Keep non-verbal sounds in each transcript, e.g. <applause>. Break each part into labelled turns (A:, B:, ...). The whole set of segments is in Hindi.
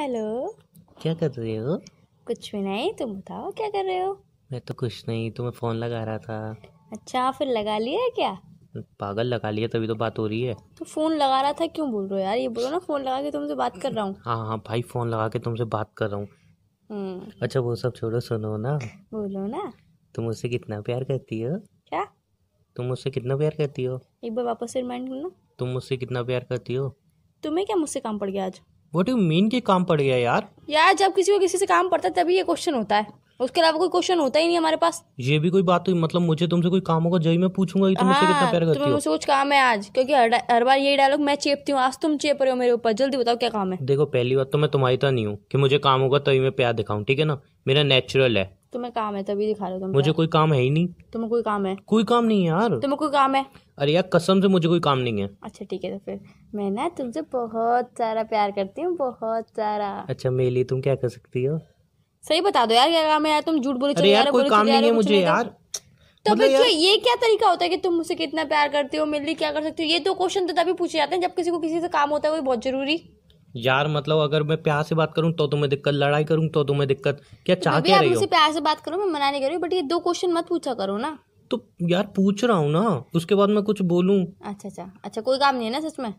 A: हेलो।
B: क्या कर रहे हो?
A: कुछ भी नहीं तुम बताओ क्या कर रहे हो?
B: मैं तो कुछ नहीं तुम्हें फ़ोन लगा रहा था।
A: अच्छा फिर लगा लिया है क्या?
B: पागल लगा लिया तभी तो बात हो रही है।
A: तो फ़ोन लगा रहा था क्यों बोल रहे हो यार? ये बोलो ना फ़ोन लगा के तुमसे बात कर रहा हूँ।
B: हाँ हाँ भाई फ़ोन लगा के तुमसे बात कर रहा हूँ।
A: हम्म,
B: अच्छा वो सब छोड़ो सुनो ना।
A: बोलो ना।
B: तुम मुझसे कितना प्यार करती हो?
A: क्या?
B: तुम मुझसे कितना प्यार करती हो?
A: एक बार वापस से रिमाइंड करना।
B: तुम मुझसे कितना प्यार करती हो?
A: तुम्हें क्या मुझसे काम पड़ गया आज?
B: वॉट यू मीन के काम पड़ गया यार?
A: यार जब किसी को किसी से काम पड़ता है तभी ये क्वेश्चन होता है। उसके अलावा कोई क्वेश्चन होता ही नहीं हमारे पास।
B: ये भी कोई बात हुई? मतलब मुझे तुमसे कोई काम होगा जही मैं पूछूँगा कि तुम मुझसे कितना
A: हाँ
B: प्यार करती हो?
A: मुझसे कुछ काम है आज क्योंकि हर हर बार यही डायलॉग मैं चेपती हूँ। आज तुम चेप रहे हो मेरे ऊपर। जल्दी बताओ क्या काम है।
B: देखो पहली बात तो मैं तुम्हारी तो नहीं हूँ की मुझे काम होगा तभी मैं प्यार दिखाऊँ ठीक है ना? मेरा नेचुरल है।
A: तुम्हें काम है तभी दिखा रहे हो तुम
B: मुझे कोई काम है ही नहीं।
A: तुम्हें कोई काम है?
B: कोई काम नहीं है यार।
A: तुम्हें कोई काम है?
B: अरे यार कसम से मुझे कोई काम नहीं है।
A: अच्छा ठीक है तो फिर मैं ना तुमसे बहुत सारा प्यार करती हूँ बहुत सारा।
B: अच्छा मेरे लिए तुम क्या कर सकती हो?
A: सही बता दो यार क्या काम है यार? तुम झूठ बोले चले
B: यार कोई काम नहीं है मुझे यार।
A: तो
B: मतलब
A: फिर
B: यार
A: ये क्या तरीका होता है कि तुम मुझसे कितना प्यार करते हो मेरे लिए क्या कर सकते हो? ये दो क्वेश्चन तो तभी पूछे जाते हैं जब किसी को किसी से काम होता है वो बहुत ज़रूरी।
B: यार मतलब अगर मैं प्यार से बात करूँ तो तुम्हें दिक्कत लड़ाई करूँ तो तुम्हें दिक्कत। क्या चाह
A: तो
B: क्या रही हो?
A: प्यार से बात करो मैं मना नहीं कर रही बट ये दो क्वेश्चन मत पूछा करो ना।
B: तो यार पूछ रहा हूँ ना उसके बाद मैं कुछ बोलूँ।
A: अच्छा अच्छा अच्छा कोई काम नहीं है ना सच में?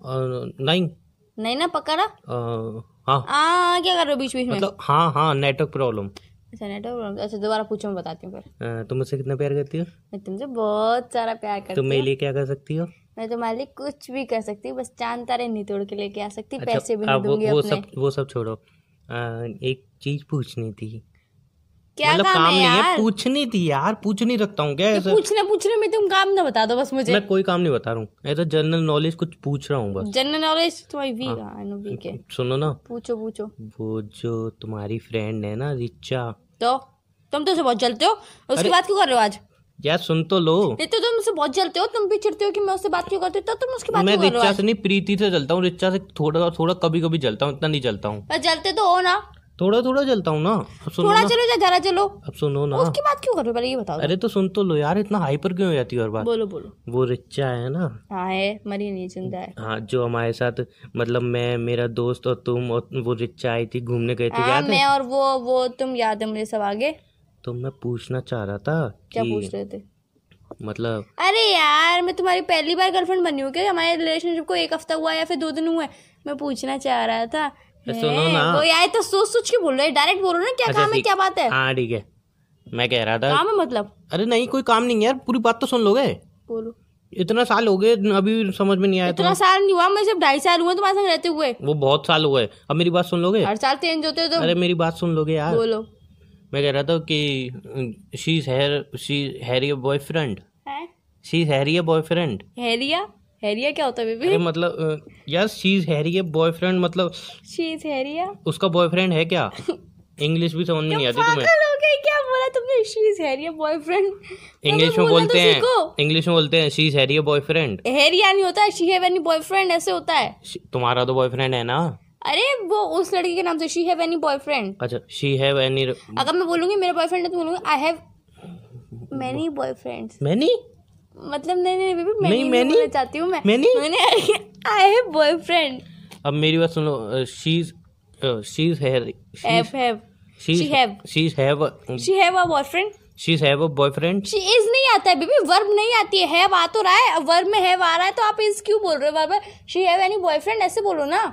B: नहीं।
A: नहीं ना पक्का ना?
B: हाँ।
A: आ क्या कर रहे हो बीच बीच में?
B: मतलब हाँ हाँ नेटवर्क प्रॉब्लम
A: अच्छा नेटवर्क अच्छा दोबारा पूछो मैं बताती हूँ फिर।
B: तुम मुझसे कितना प्यार करती हो?
A: मैं तुमसे बहुत सारा प्यार करती हूँ।
B: तुम मेरे लिए क्या कर सकती हो?
A: मैं तुम्हारे लिए कुछ भी कर सकती हूँ बस चाँद तारे नहीं तोड़ के लेके आ सकती
B: अच्छा
A: पैसे भी नहीं
B: अब वो, वो
A: अपने।
B: सब वो सब छोड़ो। अ, एक चीज़ पूछनी थी।
A: क्या
B: मतलब
A: काम
B: काम
A: है
B: नहीं है
A: यार?
B: पूछनी थी यार पूछ नहीं रखता हूँ क्या ऐसा?
A: पूछने पूछने में तुम काम ना बता दो बस मुझे।
B: मैं कोई काम नहीं बता रहा हूँ ऐसा जनरल नॉलेज कुछ पूछ रहा हूँ बस।
A: General knowledge? तुम्हारी वीक
B: हाँ।
A: वीक है
B: सुनो ना।
A: पूछो पूछो।
B: वो जो तुम्हारी फ्रेंड है ना रिचा।
A: तो? तुम तो उसे बहुत जलते हो। उसकी बात क्यों कर रहे हो आज?
B: यार सुन तो लो।
A: नहीं तो तुम उससे बहुत जलते हो तुम भी चिढ़ते हो कि मैं उससे बात क्यों करती हूँ? तो तुम उसकी बात
B: मैं रिचा से नहीं प्रीति से चलता हूँ रिचा से थोड़ा थोड़ा कभी कभी चलता हूँ इतना नहीं चलता हूँ।
A: जलते तो हो ना।
B: थोड़ा थोड़ा चलता हूँ ना। अब सुनो
A: थोड़ा चलो या जरा चलो।
B: अब सुनो ना।
A: उसकी बात क्यों कर? रहे हो पहले ये बताओ।
B: अरे तो सुन तो लो यार इतना हाइपर क्यों हो जाती है हर बार?
A: बोलो बोलो।
B: वो रिचा है ना।
A: हाँ है मरी नहीं ज़िंदा है।
B: हाँ जो हमारे साथ मतलब मैं मेरा दोस्त और तुम और वो रिचा आई थी घूमने गए थे
A: है? मैं और वो वो तुम याद है मुझे सब आगे?
B: तो मैं पूछना चाह रहा था
A: क्या
B: कि
A: पूछ रहे थे?
B: मतलब
A: अरे यार मैं तुम्हारी पहली बार गर्लफ्रेंड बनी हूँ क्या? हमारे रिलेशनशिप को एक हफ़्ता हुआ या फिर दो दिन हुए? मैं पूछना चाह रहा था।
B: सुनो ना।
A: वो यार तो सोच सोच के बोल रहे डायरेक्ट बोलो ना क्या
B: अच्छा,
A: काम है क्या बात है?
B: हाँ ठीक है। मैं कह रहा था
A: काम है मतलब?
B: अरे नहीं कोई काम नहीं है यार। पूरी बात तो सुन लोगे?
A: बोलो।
B: इतना साल हो गए अभी समझ में नहीं आया
A: इतना साल नहीं हुआ मैं सिर्फ़ ढाई साल हुए तुम्हारे संग रहते हुए।
B: वो बहुत साल हुए। अब मेरी बात सुन लोगे?
A: हर साल चेंज होते हो तुम
B: अरे मेरी बात सुन लोगे यार।
A: बोलो।
B: मैं कह रहा था कि she is her she hairy boyfriend
A: है
B: शी इज़ हैरी बॉयफ्रेंड
A: हैरिया हैरिया क्या होता है बेबी
B: मतलब यार शी इज़ हैरी बॉयफ्रेंड मतलब
A: शी इज़ हैरिया
B: उसका बॉयफ्रेंड है क्या? <laughs> इंग्लिश भी समझ में नहीं आती तुम्हें?
A: हो गई क्या बोला तुमने? शी इज़ हैरिया बॉयफ्रेंड
B: इंग्लिश में बोलते हैं इंग्लिश में बोलते हैं शी इज़ हैरी बॉयफ्रेंड
A: हैरिया नहीं होता शी हैव एनी बॉयफ्रेंड ऐसे होता है।
B: तुम्हारा तो बॉयफ्रेंड है ना?
A: अरे वो उस लड़की के नाम से शी हैव एनी बॉयफ्रेंड
B: अच्छा शी हैव एनी
A: अगर मैं बोलूँगी मेरा बॉयफ्रेंड है तो बोलूँगी I have many boyfriends
B: many
A: मतलब नहीं नहीं बेबी मैं
B: नहीं,
A: नहीं बोलना चाहती हूँ मैं.
B: Many?
A: मैंने आई हैव बॉयफ्रेंड
B: अब मेरी बात सुनो she is she is
A: have have
B: she
A: she have.
B: She have
A: she have a boyfriend
B: she is have a boyfriend
A: she is नहीं आता है बेबी वर्ब नहीं आती है. हैव आ तो रहा है वर्ब में हैव आ रहा है तो आप इज़ क्यों बोल रहे हो बार शी हैव एनी बॉयफ्रेंड ऐसे बोलो ना.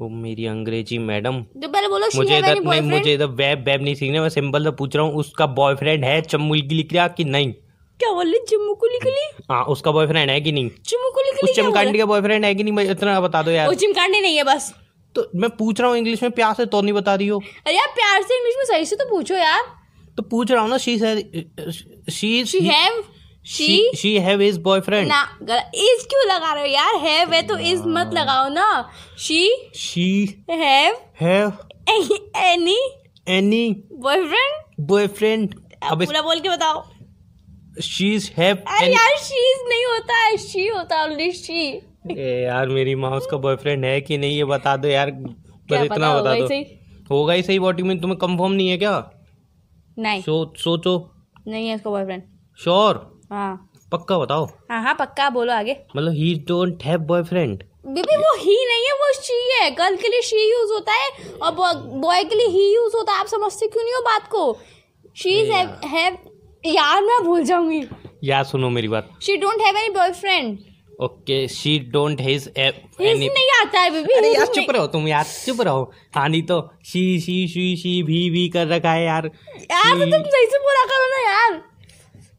B: ओ मेरी अंग्रेज़ी मैडम।
A: तो पहले बोलो
B: मुझे इधर नहीं मुझे इधर वेब वेब नहीं सीखना मैं सिंपल से पूछ रहा हूँ उसका बॉयफ्रेंड है चमुल की लिख रहा कि नहीं?
A: क्या बोल को लिखली?
B: हाँ उसका बॉयफ्रेंड है कि नहीं?
A: चिम्मू को लिखली
B: उस चमकांडी का बॉयफ्रेंड है कि नहीं मैं इतना बता दो
A: वो
B: यार
A: चिमकांडी नहीं है बस।
B: तो मैं पूछ रहा हूँ इंग्लिश में प्यार से तो नहीं बता रही हो?
A: अरे यार प्यार से इंग्लिश में सही से तो पूछो यार।
B: तो पूछ रहा हूँ ना she she
A: she have she
B: she have his boyfriend
A: ना इज़ क्यों लगा रहे हो यार? हैव है तो इज़ मत लगाओ ना। She
B: she
A: have
B: have
A: any
B: any
A: boyfriend
B: boyfriend अब
A: पूरा बोल के बताओ।
B: शी हैव
A: अरे यार शी नहीं होता है। शी होता है ओनली शी
B: यार मेरी माँ उसका बॉयफ्रेंड है कि नहीं ये बता दो यार। बस इतना बता दो। होगा ही सही वॉट में तुम्हें कंफर्म नहीं है क्या?
A: नहीं।
B: सो सोचो।
A: नहीं है उसका बॉयफ्रेंड
B: श्योर
A: हाँ।
B: पक्का बताओ।
A: हाँ हाँ पक्का बोलो आगे।
B: मतलब he don't have boyfriend
A: baby वो ही नहीं है वो शी है। गर्ल के लिए शी यूज़ होता है और बॉय के लिए ही यूज़ होता है। आप समझते क्यों नहीं हो बात को? शी इज़ है यार। मैं भूल जाऊँगी।
B: यार सुनो मेरी बात।
A: She don't have any boyfriend
B: okay she don't has any
A: नहीं आता है बेबी
B: अरे यार चुप रहो तुम यार चुप रहो। हाँ तो शी शी शी शी भी भी कर रखा है यार।
A: यार तो तुम सही से बोला करो ना यार।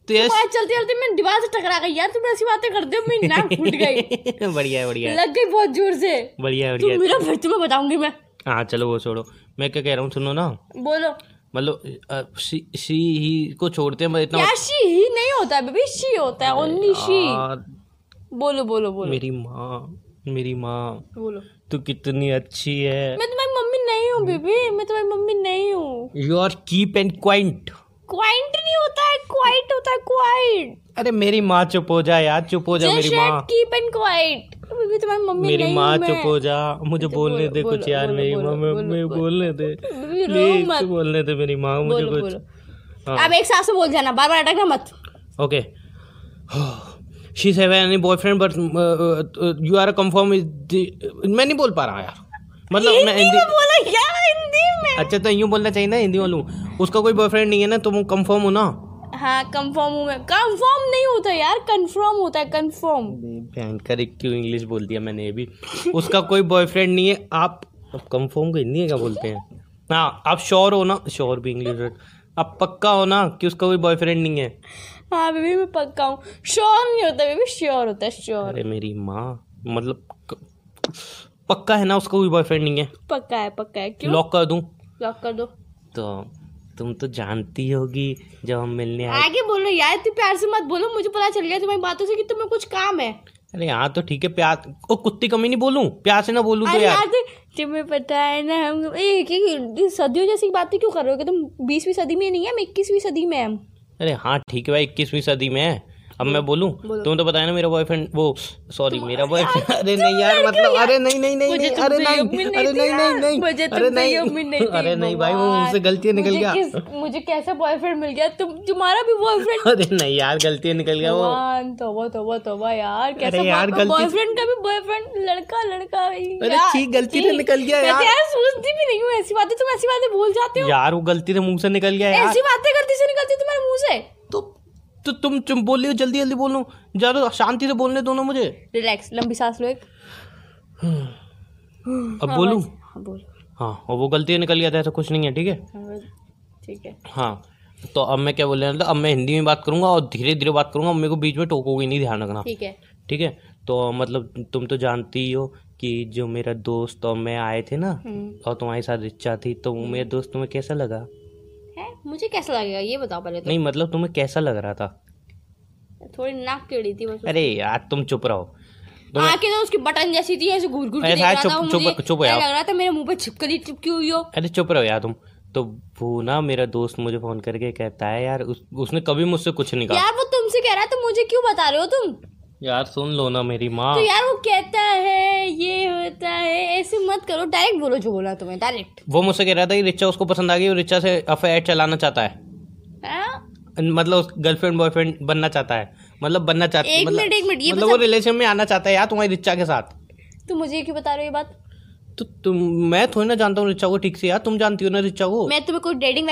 B: तो
A: आज चलते चलते मैं दीवार से टकरा गई यार तुम ऐसी बातें करते हो मेरी नाक फूट गई। <laughs>
B: बढ़िया है बढ़िया
A: लग गई बहुत ज़ोर से।
B: बढ़िया है बढ़िया
A: मेरा फिर तुम्हें बताऊँगी मैं।
B: हाँ चलो वो छोड़ो। मैं क्या कह रहा हूँ सुनो ना।
A: बोलो।
B: मतलब शी शी ही को छोड़ते हैं इतना
A: यार शी ही नहीं होता है बेबी शी होता है ओनली शी बोलो बोलो बोलो।
B: मेरी माँ मेरी माँ।
A: बोलो।
B: तू कितनी अच्छी है।
A: मैं तुम्हारी मम्मी नहीं हूँ बेबी मैं तुम्हारी मम्मी नहीं हूँ।
B: You are keep and quiet
A: quiet नहीं होता है क्वाइट होता है क्वाइट।
B: अरे मेरी माँ चुप हो जा यार चुप हो जा मेरी माँ।
A: कीप एंड क्वाइट बेबी तुम्हारी मम्मी
B: मेरी माँ चुप हो जा मुझे बोलने दे कुछ यार मेरी
A: बोलो,
B: माँ मैं
A: बोलो,
B: मैं
A: बोलो।
B: बोलने दे। प्लीज़ बोलने दे मेरी माँ मुझे कुछ। हाँ।
A: अब एक साथ से बोल जाना बार बार अटकना मत।
B: Okay she have any boyfriend but you are confirm मैं नहीं बोल पा रहा यार। मतलब मैं
A: हिंदी में बोलो यार हिंदी में।
B: अच्छा तो यूँ बोलना चाहिए ना हिंदी वालू उसका कोई बॉयफ्रेंड नहीं है ना तुम कंफर्म हो ना
A: हाँ कंफर्म हूँ मैं। कंफर्म नहीं होता यार कंफर्म होता है कंफर्म
B: भयंकर एक क्यों इंग्लिश बोल दिया मैंने ये भी। उसका कोई बॉयफ्रेंड नहीं है आप अब कंफर्म को हिंदी क्या बोलते हैं? हाँ आप श्योर हो ना? श्योर भी इंग्लिश आप पक्का हो ना कि उसका कोई बॉयफ्रेंड नहीं है?
A: हाँ बेबी मैं पक्का हूँ। श्योर नहीं होता बेबी श्योर होता है श्योर
B: अरे मेरी माँ मतलब पक्का है ना उसका कोई बॉयफ्रेंड नहीं है?
A: पक्का है पक्का है। क्यों?
B: लॉक कर दूँ।
A: लॉक कर दो।
B: तो तुम तो जानती होगी जब हम मिलने आए।
A: आगे बोलो यार तू प्यार से मत बोलो मुझे पता चल गया तुम्हारी बातों से कि तुम्हें कुछ काम है।
B: अरे हाँ तो ठीक है प्यार ओ कुत्ती कमी नहीं बोलूँ प्यार से ना बोलूँ तो यार।
A: यार तुम्हें पता है ना हम एक एक सदियों जैसी बातें क्यों कर रहे हो तुम बीसवीं सदी में नहीं है हम इक्कीसवीं सदी में हम।
B: अरे हाँ ठीक है भाई इक्कीसवीं सदी में है। अब मैं बोलूँ?
A: बोलो।
B: तुम तो बताया ना मेरा बॉयफ्रेंड वो सॉरी मेरा बॉयफ्रेंड अरे नहीं यार मतलब अरे नहीं नहीं नहीं अरे नहीं अरे नहीं नहीं नहीं अरे
A: नहीं।
B: अरे नहीं भाई वो मुझसे गलती निकल
A: मुझे
B: गया
A: मुझे कैसा बॉयफ्रेंड मिल गया? तुम तुम्हारा भी बॉयफ्रेंड
B: अरे नहीं यार गलती निकल गया वो।
A: भगवान तोबा तोबा तोबा यार कैसा
B: यार,
A: बॉयफ्रेंड का भी बॉयफ्रेंड लड़का लड़का
B: अरे छी, गलती से निकल गया यार।
A: तो यार। सोचती भी नहीं हूँ ऐसी बातें तुम ऐसी बातें भूल जाते हो।
B: यार वो गलती से मुँह से निकल गया यार।
A: ऐसी बातें गलती से निकलती तुम्हारे मुँह से।
B: तो तो तुम तुम बोल हो जल्दी जल्दी बोलो ज़्यादा शांति से बोलने दो ना मुझे।
A: रिलैक्स लंबी सांस लो एक।
B: अब
A: हाँ,
B: बोलूँ?
A: हाँ बोल।
B: हाँ और वो गलती निकल गया था ऐसा कुछ नहीं है ठीक है?
A: हाँ, ठीक है।
B: हाँ तो अब मैं क्या बोल रहा था अब मैं हिंदी में बात करूँगा और धीरे धीरे बात करूँगा मेरे को बीच में टोकोगे नहीं ध्यान रखना।
A: ठीक है।
B: ठीक है? तो मतलब तुम तो जानती ही हो कि जो मेरा दोस्त और मैं आए थे ना
A: हम्म,
B: और तुम्हारे साथ रिचा थी तो वो मेरा दोस्त तुम्हें कैसा लगा?
A: मुझे कैसा लगेगा? ये बताओ पहले तो।
B: नहीं मतलब तुम्हें कैसा लग रहा था?
A: थोड़ी नाक टेढ़ी थी बस
B: अरे यार तुम चुप रहो।
A: आँखें तो उसकी बटन जैसी थी ऐसे घूर घूर के देख रहा
B: चुप-
A: था
B: चुप-
A: मुझे।
B: चुप यार।
A: लग रहा था मेरे मुँह पे छिपकली चिपकी हुई हो।
B: अरे चुप रहो यार तुम। तो वो ना मेरा दोस्त मुझे फ़ोन करके कहता है यार उस, उसने कभी मुझसे कुछ नहीं कहा।
A: यार वो तुमसे कह रहा है तो मुझे क्यों बता रहे हो तुम?
B: यार सुन लो ना मेरी माँ।
A: तो यार वो कहता है ये होता है ऐसे मत करो डायरेक्ट बोलो जो बोला तुम्हें डायरेक्ट
B: वो मुझसे कह रहा था कि रिचा उसको पसंद आ गई और रिचा से अफेयर चलाना चाहता है। मतलब गर्लफ्रेंड बॉयफ्रेंड बनना चाहता है। मतलब बनना चाहता
A: एक
B: मतलब,
A: मिनट एक मिनट ये
B: मतलब वो रिलेशन में आना चाहता है यार तुम्हारी रिचा के साथ।
A: तुम मुझे क्यों बता रहे हो ये बात?
B: तो तुम मैं थोड़ी ना जानता हूँ रिचा को ठीक से यार तुम जानती हो ना रिचा को?
A: मैं तुम्हें कोई डेटिंग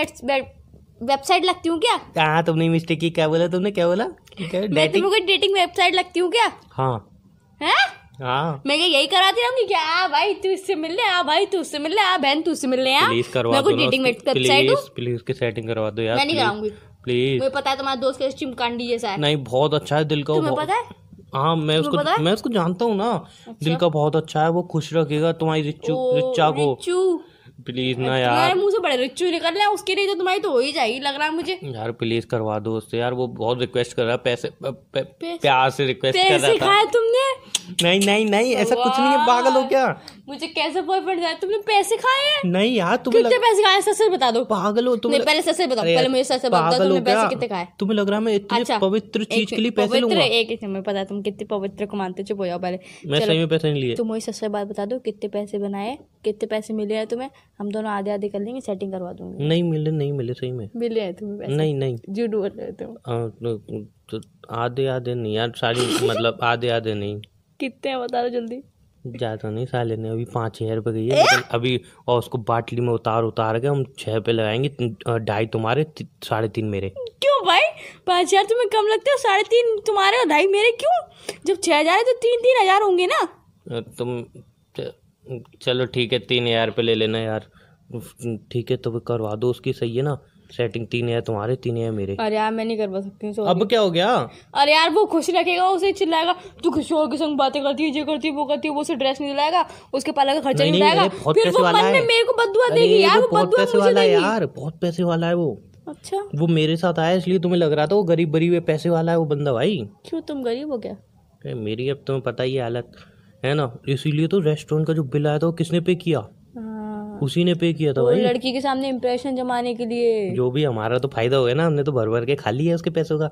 A: वेबसाइट लगती हूँ क्या?
B: हाँ तुमने मिस्टेक की क्या बोला तुमने क्या बोला?
A: मैं
B: डेटिंग
A: तुम्हें कोई डेटिंग वेबसाइट लगती हूँ क्या?
B: हाँ।
A: है?
B: हाँ।
A: मैं क्या यही कराती रहूँगी क्या? आ भाई तू इससे मिल ले आ भाई तू उससे मिल ले आ बहन तू उससे मिल ले आ।
B: प्लीज़ करवा
A: मैं
B: ना
A: डेटिंग वेबसाइट
B: प्लीज़ प्लीज़ उसकी सेटिंग करवा दो यार
A: मैं नहीं कराऊँगी।
B: प्लीज़
A: मुझे पता है तुम्हारा दोस्त कैसे चिमकांडी जैसा है।
B: नहीं बहुत अच्छा है दिल का वो
A: तुम्हें पता है?
B: हाँ मैं उसको मैं उसको जानता हूँ ना। दिल का बहुत अच्छा है वो खुश रखेगा तुम्हारी रिच्चू रिच्चा को। प्लीज़ ना
A: तुम्हारे
B: यार।
A: मुँह से बड़े रिच्चू निकल रहा है उसके लिए तो तुम्हारी तो हो ही जाएगी लग रहा है मुझे।
B: यार प्लीज़ करवा दो उससे। यार वो बहुत रिक्वेस्ट कर रहा है पैसे प- प-
A: पैसे-
B: प्यार से रिक्वेस्ट कर रहा था।
A: पैसे खाए तुमने?
B: नहीं नहीं नहीं ऐसा कुछ नहीं है पागल हो क्या?
A: मुझे कैसे बॉयफ्रेंड है? तुमने पैसे खाए हैं?
B: नहीं यार तुम्हें
A: कितने
B: लग,
A: पैसे खाए सच सच बता दो।
B: पागल हो तुम
A: पहले सच सच बताओ पहले मुझे सच सच बताओ
B: पागल
A: तुमने पैसे कितने खाए
B: तुम्हें लग रहा है मैं इतने
A: अच्छा
B: पवित्र चीज़ के लिए पैसे
A: पवित्र
B: लूँगा।
A: एक एक मैं पता तुम कितने पवित्र को मानते हो चुप हो जाओ पहले।
B: मैं सही में पैसे नहीं लिए।
A: तुम मुझे सच सच बात बता दो कितने पैसे बनाए कितने पैसे मिले हैं तुम्हें? हम दोनों आधे आधे कर लेंगे सेटिंग करवा दूँगी।
B: नहीं मिले नहीं मिले सही में।
A: मिले हैं तुम्हें पैसे।
B: नहीं नहीं।
A: झूठ बोल रहे हो तुम।
B: आ, तो- तो आधे आधे नहीं यार सारी मतलब आधे आधे नहीं।
A: कितने हैं बता दो जल्दी।
B: ज़्यादा नहीं साले ने अभी पाँच छः रुपये गई है लेकिन अभी और उसको बाटली में उतार उतार के हम छः पे लगाएँगे ढाई तुम्हारे साढ़े तीन मेरे।
A: क्यों भाई? पाँच हज़ार तुम्हें कम लगते हो साढ़े तीन तुम्हारे और ढाई मेरे क्यों? जब छह हज़ार है तो तीन तीन हज़ार होंगे ना।
B: तुम चलो ठीक है तीन हज़ार पे ले लेना यार। ठीक है तो करवा दो उसकी सही है ना? सेटिंग तीन हज़ार तुम्हारे तीन हज़ार मेरे।
A: अरे यार मैं नहीं करवा सकती हूँ
B: अब क्या हो गया?
A: अरे यार वो खुश रखेगा उसे चिल्लाएगा। तू और के संग बातें करती है ये करती है वो करती है वो उसे ड्रेस नहीं दिलाएगा उसके पाला का खर्चा
B: नहीं,
A: दिलाएगा। फिर वो मन में मेरे को बदुआ देगी यार
B: वो
A: बदुआ
B: पैसे
A: मुझे
B: है
A: देगी।
B: यार बहुत पैसे वाला है वो।
A: अच्छा।
B: वो मेरे साथ आया इसलिए तुम्हें लग रहा था वो गरीब गरीब है पैसे वाला है वो बंदा भाई।
A: क्यों तुम गरीब हो क्या?
B: मेरी अब तुम्हें पता ही है हालत है ना? इसीलिए तो रेस्टोरेंट का जो बिल आया था वो किसने पे किया?
A: हाँ,
B: उसी ने पे किया था भाई।
A: लड़की के सामने इम्प्रेशन जमाने के लिए।
B: जो भी हमारा तो फ़ायदा हो गया ना हमने तो भर भर के खा लिया उसके पैसों का।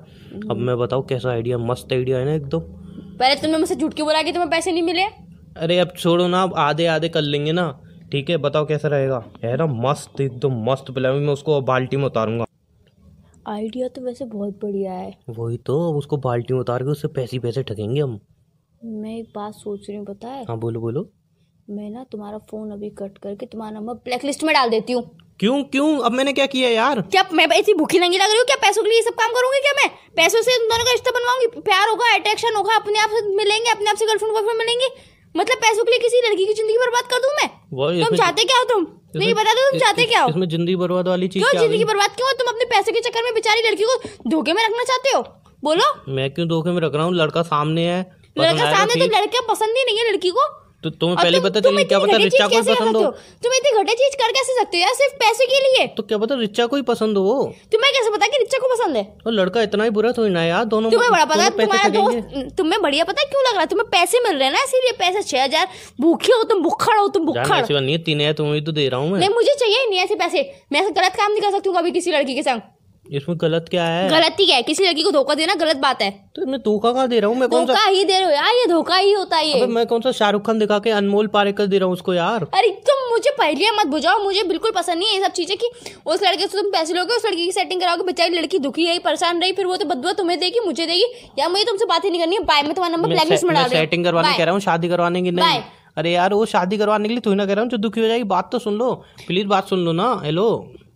B: अब मैं बताऊँ कैसा आइडिया मस्त आइडिया है ना एकदम।
A: पहले तुमने मुझसे झूठ के बोला कि तुम्हें पैसे नहीं मिले?
B: अरे अब छोड़ो ना अब आधे आधे कर लेंगे ना। ठीक है बताओ कैसा रहेगा। है ना मस्त एकदम मस्त पिलाऊँगी मैं उसको बाल्टी में उतारूँगा।
A: आइडिया तो वैसे बहुत बढ़िया है।
B: वही तो अब उसको बाल्टी में उतार के उससे पैसे पैसे ठगेंगे हम।
A: मैं एक बात सोच रही हूँ पता है?
B: हाँ बोलो बोलो।
A: मैं ना तुम्हारा फ़ोन अभी कट करके तुम्हारा नंबर ब्लैक लिस्ट में डाल देती हूँ।
B: क्यों क्यों? अब मैंने क्या किया यार?
A: क्या मैं ऐसी भूखी नंगी लग रही हूँ? क्या पैसों के लिए सब काम करूँगी क्या मैं? पैसों से दोनों का रिश्ता बनवाऊँगी? प्यार होगा अट्रैक्शन होगा अपने आप से मिलेंगे अपने आप से गर्लफ्रेंड बॉयफ्रेंड मिलेंगे मतलब पैसों के लिए किसी लड़की की ज़िंदगी बर्बाद कर दूँ मैं? तुम चाहते क्या हो तुम? नहीं बता दो तुम चाहते क्या हो?
B: इसमें ज़िंदगी बर्बाद वाली चीज़
A: क्यों ज़िंदगी बर्बाद क्यों? तुम अपने पैसे के चक्कर में बेचारी लड़की को धोखे में रखना चाहते हो? बोलो।
B: मैं क्यों धोखे में रख रहा हूँ? लड़का सामने है।
A: लड़का सामने तो लड़का पसंद ही नहीं है लड़की को।
B: तो तुम्हें पहले पता चली क्या पता रिचा कोई पसंद हो?
A: तुम इतनी घटिया चीज़ कर कैसे सकते हो यार सिर्फ़ पैसे के लिए?
B: तो क्या पता रिचा को ही पसंद हो?
A: तुम्हें कैसे पता कि रिचा को पसंद है?
B: और लड़का इतना ही बुरा थोड़ी ना यार दोनों
A: तुम्हें बड़ा पता तुम्हारा दोस्त तुम्हें बढ़िया पता क्यों लग रहा है? तुम्हें पैसे मिल रहे हैं ना इसीलिए पैसे छह हज़ार। भूखे हो तुम भुक्खड़ हो तुम
B: बात नहीं तीन है तुम्हें तो दे रहा हूँ
A: नहीं मुझे चाहिए नहीं ऐसे पैसे। मैं ऐसे गलत काम नहीं कर सकती हूँ कभी किसी लड़की के संग।
B: इसमें गलत क्या है?
A: गलत ही क्या है? किसी लड़की को धोखा देना गलत बात है।
B: तो मैं धोखा कहाँ दे रहा हूँ? मैं कौन सा
A: धोखा ही दे रहे हो यार ये धोखा ही होता है
B: मैं कौन सा शाहरुख खान दिखा के अनमोल पारेकर दे रहा हूँ उसको यार?
A: अरे तुम मुझे पहले मत बुझाओ मुझे बिल्कुल पसंद नहीं है ये सब चीज़ें कि उस लड़के से तुम पैसे लोगे उस लड़की की सेटिंग कराओगे बेचारी लड़की दुखी रही परेशान रही फिर वो तो बदुआ तुम्हें देगी मुझे देगी। या मुझे तुमसे बात ही नहीं करनी है। बाय मैं तुम्हारा नंबर ब्लैक लिस्ट में डाल
B: सेटिंग करवाने कह रहा हूँ शादी करवाने की नहीं। अरे यार वो शादी करवाने के लिए तू ना कह रहा हूँ जो दुखी हो जाएगी बात तो सुन लो। प्लीज़ बात सुन लो ना हेलो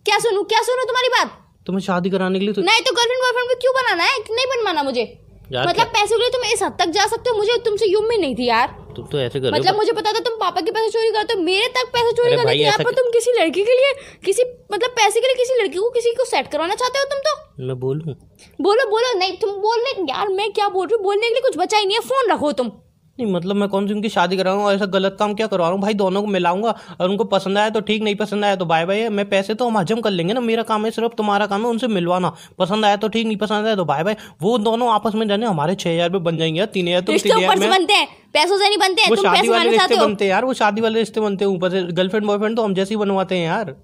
A: क्या सुनू? क्या सुनू तुम्हारी बात?
B: तुम्हें शादी कराने के लिए तो
A: नहीं तो गर्लफ्रेंड बॉयफ्रेंड में क्यों बनाना है? नहीं बनवाना मुझे। मतलब पैसों के लिए तुम इस हद तक जा सकते हो मुझे तुमसे यूँ भी नहीं थी यार।
B: तुम तो ऐसे कर
A: मतलब मुझे पता था तुम पापा के पैसे चोरी करते हो मेरे तक पैसे चोरी
B: अरे
A: करने
B: भाई,
A: की यहाँ पर तुम किसी लड़की के लिए किसी मतलब पैसे के लिए किसी लड़की को किसी को सेट करवाना चाहते हो तुम तो?
B: मैं बोलूँ?
A: बोलो बोलो नहीं तुम बोलने यार मैं क्या बोल रही हूँ? बोलने के लिए कुछ बचा ही नहीं है फ़ोन रखो तुम।
B: नहीं मतलब मैं कौन सी उनकी शादी करा रहा हूँ ऐसा गलत काम क्या करवा रहा हूँ? भाई दोनों को मिलाऊँगा और उनको पसंद आया तो ठीक नहीं पसंद आया तो बाय बाय मैं पैसे तो हम हजम कर लेंगे ना मेरा काम है सिर्फ़ तुम्हारा काम है उनसे मिलवाना। पसंद आया तो ठीक नहीं पसंद आया तो बाय बाय वो दोनों आपस में जाने हमारे छह हज़ार बन जाएँगे तीन हज़ार तुम तीन हज़ार
A: बनते हैं पैसों से नहीं बनते हैं
B: वो शादी वाले रिश्ते बनते हैं यार वो शादी वाले रिश्ते बनते हैं ऊपर से गर्लफ्रेंड बॉयफ्रेंड तो हम जैसे ही बनवाते हैं यार।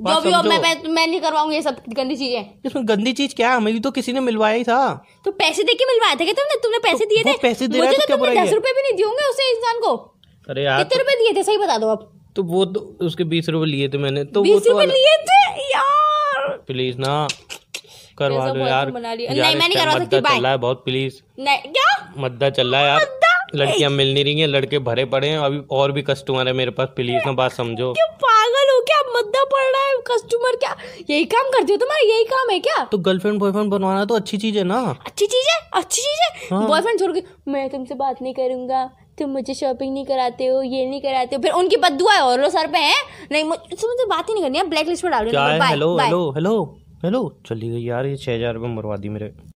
A: जो भी हो मैं मैं- मैं नहीं करवाऊँगी ये सब गंदी चीज़ें।
B: इसमें गंदी चीज़ क्या? है हमें तो किसी ने मिलवाया ही था।
A: तो पैसे दे के मिलवाए थे क्या तुमने? तुमने पैसे दिए थे?
B: पैसे दे रहा
A: मुझे
B: तो
A: तो तुमने दस रुपए भी नहीं दिए उसे इंसान को।
B: अरे यार
A: कितने रुपए दिए थे? सही बता दो अब।
B: तो वो तो उसके बीस रुपए लिए थे मैंने तो
A: बीस
B: तो
A: रुपए लिए थे? यार!
B: प्लीज़ ना करवा दो यार।
A: नहीं, मैं नहीं करवा सकती, bye.
B: चल रहा है बहुत प्लीज़
A: नहीं क्या?
B: मद्दा चल रहा है यार? लड़कियाँ मिल नहीं रही हैं लड़के भरे पड़े हैं अभी और भी कस्टमर है मेरे पास प्लीज़ ना बात समझो।
A: क्यों क्या मद्दा पड़ रहा है? कस्टमर क्या? यही काम करती हो तुम्हारा? यही काम है क्या?
B: तो गर्लफ्रेंड बॉयफ्रेंड बनवाना तो अच्छी चीज़ है ना।
A: अच्छी चीज़ है? अच्छी चीज़ है?
B: हाँ।
A: बॉयफ्रेंड छोड़ के मैं तुमसे बात नहीं करूँगा। तुम मुझे शॉपिंग नहीं कराते हो ये नहीं कराते हो। फिर उनकी बदुआ है और लो सर पे है। नहीं मुझ- बात ही नहीं करनी है। ब्लैक लिस्ट में डाल
B: हेलो हेलो हेलो हेलो चली गई यार ये छह हज़ार रुपये मरवा दी मेरे।